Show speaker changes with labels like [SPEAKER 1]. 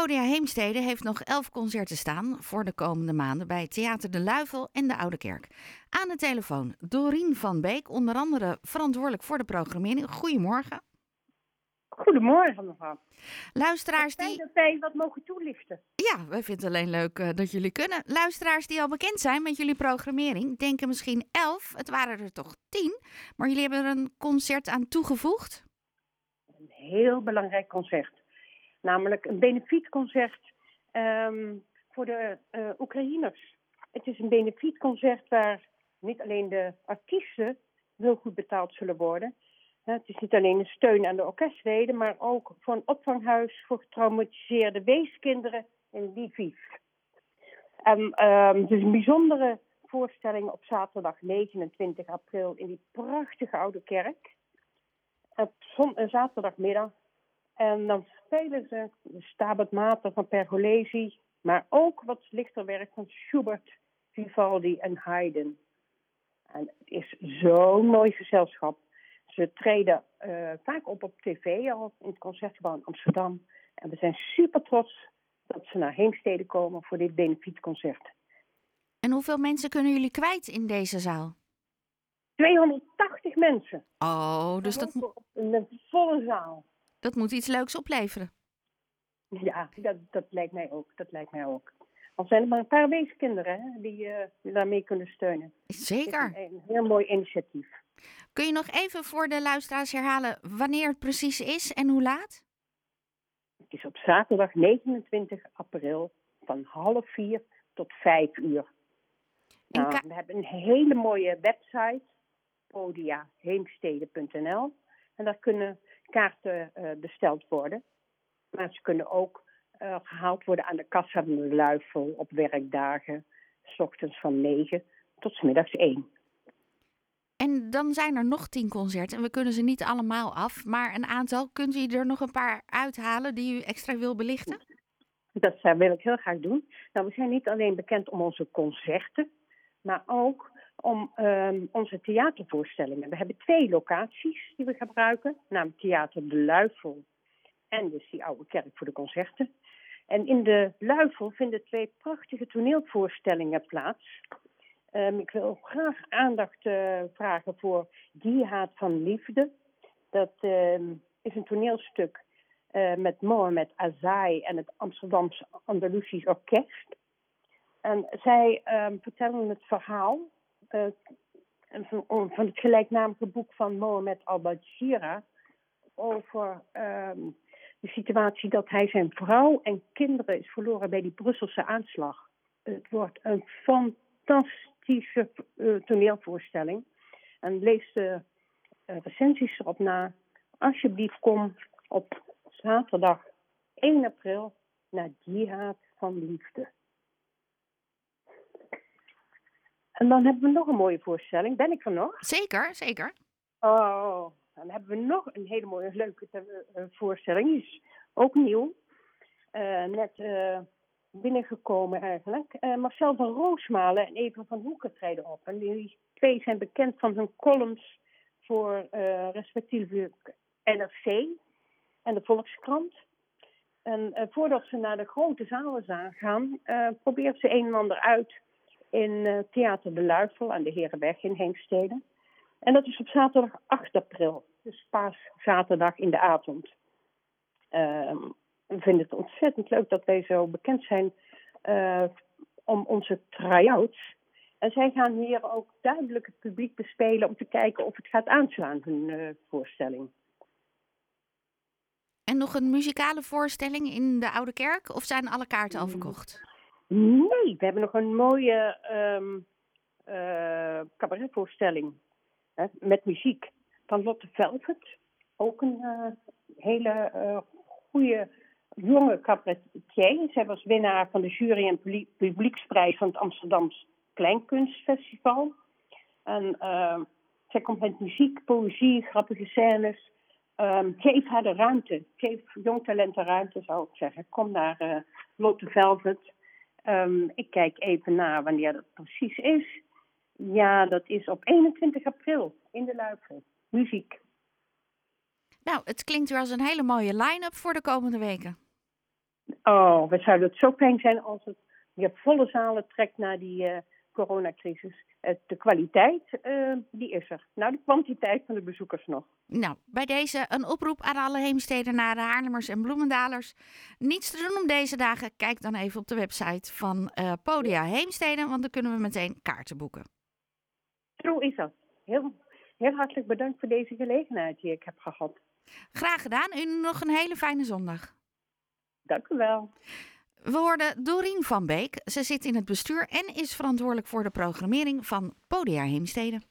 [SPEAKER 1] Podia Heemstede heeft nog elf concerten staan voor de komende maanden bij Theater de Luifel en de Oude Kerk. Aan de telefoon Dorien van Beek, onder andere verantwoordelijk voor de programmering. Goedemorgen.
[SPEAKER 2] Goedemorgen, mevrouw.
[SPEAKER 1] Luisteraars die...
[SPEAKER 2] dat wij wat mogen toelichten.
[SPEAKER 1] Ja, wij vinden het alleen leuk eh, dat jullie kunnen. Luisteraars die al bekend zijn met jullie programmering, denken misschien elf. Het waren er toch tien, maar jullie hebben er een concert aan toegevoegd.
[SPEAKER 2] Een heel belangrijk concert. Namelijk een benefietconcert ehm, voor de eh, Oekraïners. Het is een benefietconcert waar niet alleen de artiesten heel goed betaald zullen worden. Het is niet alleen een steun aan de orkestleden, maar ook voor een opvanghuis voor getraumatiseerde weeskinderen in Lviv. En ehm, het is een bijzondere voorstelling op zaterdag 29 april in die prachtige oude kerk. Op en zaterdagmiddag. En dan spelen ze de Stabat Mater van Pergolesi, maar ook wat lichter werk van Schubert, Vivaldi en Haydn. En het is zo'n mooi gezelschap. Ze treden eh, vaak op op tv al in het Concertgebouw in Amsterdam. En we zijn super trots dat ze naar Heemstede komen voor dit benefietconcert.
[SPEAKER 1] En hoeveel mensen kunnen jullie kwijt in deze zaal?
[SPEAKER 2] 280 mensen.
[SPEAKER 1] Oh, dus dat,
[SPEAKER 2] een volle zaal.
[SPEAKER 1] Dat moet iets leuks opleveren.
[SPEAKER 2] Ja, dat, dat lijkt mij ook. Dat lijkt mij ook. Al zijn er maar een paar weeskinderen hè, die, die daarmee kunnen steunen.
[SPEAKER 1] Zeker.
[SPEAKER 2] een, een heel mooi initiatief.
[SPEAKER 1] Kun je nog even voor de luisteraars herhalen wanneer het precies is en hoe laat?
[SPEAKER 2] Het is op zaterdag 29 april van half vier tot vijf uur. Nou, we hebben een hele mooie website, podiaheemstede.nl. En daar kunnen kaarten eh, besteld worden. Maar ze kunnen ook eh, gehaald worden aan de kassa van de Luifel op werkdagen. S ochtends van 9 tot middags 1.
[SPEAKER 1] En dan zijn er nog tien concerten en we kunnen ze niet allemaal af, maar een aantal. Kunt u er nog een paar uithalen die u extra wil belichten?
[SPEAKER 2] Dat zou- wil ik heel graag doen. Nou, we zijn niet alleen bekend om onze concerten, maar ook om ehm, onze theatervoorstellingen. We hebben twee locaties die we gebruiken, namelijk Theater De Luifel en dus die oude kerk voor de concerten. En in de Luifel vinden twee prachtige toneelvoorstellingen plaats. Ehm, ik wil graag aandacht eh, vragen voor Jihad van Liefde. Dat ehm, is een toneelstuk eh, met Mohamed Azai en het Amsterdamse Andalusisch Orkest. En zij ehm, vertellen het verhaal eh, van, van het gelijknamige boek van Mohamed Al-Bashira over ehm, de situatie dat hij zijn vrouw en kinderen is verloren bij die Brusselse aanslag. Het wordt een fantastische eh, toneelvoorstelling. En lees de eh, recensies erop na. Alsjeblieft kom op zaterdag 1 april naar Jihad van Liefde. En dan hebben we nog een mooie voorstelling. Ben ik er nog?
[SPEAKER 1] Zeker, zeker.
[SPEAKER 2] Oh, dan hebben we nog een hele mooie, leuke eh, voorstelling. Die is ook nieuw. Eh, net eh, binnengekomen eigenlijk. Marcel van Roosmalen en Eva van Hoeken treden op. En die twee zijn bekend van hun columns voor respectievelijk NRC en de Volkskrant. En voordat ze naar de grote zalen za- gaan, probeert ze een en ander uit in eh, Theater de Luifel aan de Herenweg in Heemstede. En dat is op zaterdag 8 april, dus paaszaterdag in de avond. Ehm, we vinden het ontzettend leuk dat wij zo bekend zijn eh, om onze try-outs. En zij gaan hier ook duidelijk het publiek bespelen om te kijken of het gaat aanslaan, hun eh, voorstelling.
[SPEAKER 1] En nog een muzikale voorstelling in de Oude Kerk? Of zijn alle kaarten al verkocht?
[SPEAKER 2] Nee, we hebben nog een mooie ehm eh, cabaretvoorstelling hè, met muziek van Lotte Velvet. Ook een eh, hele eh goede jonge cabaretier. Zij was winnaar van de jury- en publiek- publieksprijs van het Amsterdams Kleinkunstfestival. En eh, zij komt met muziek, poëzie, grappige scènes. Ehm, geef haar de ruimte. Geef jong talent de ruimte, zou ik zeggen. Kom naar Lotte Velvet. Ehm, ik kijk even naar wanneer dat precies is. Ja, dat is op 21 april in de Luifel. Muziek.
[SPEAKER 1] Nou, het klinkt weer als een hele mooie line-up voor de komende weken.
[SPEAKER 2] Oh, wat zou dat zo fijn zijn als het je volle zalen trekt naar die uh, coronacrisis. De kwaliteit, uh, die is er. Nou, de kwantiteit van de bezoekers nog.
[SPEAKER 1] Nou, bij deze een oproep aan alle Heemstedenaren, Haarlemmers en Bloemendalers. Niets te doen om deze dagen? Kijk dan even op de website van Podia Heemsteden, want dan kunnen we meteen kaarten boeken.
[SPEAKER 2] Zo is dat. Heel, heel hartelijk bedankt voor deze gelegenheid die ik heb gehad.
[SPEAKER 1] Graag gedaan. U nog een hele fijne zondag.
[SPEAKER 2] Dank u wel.
[SPEAKER 1] We hoorden Dorien van Beek. Ze zit in het bestuur en is verantwoordelijk voor de programmering van Podia Heemsteden.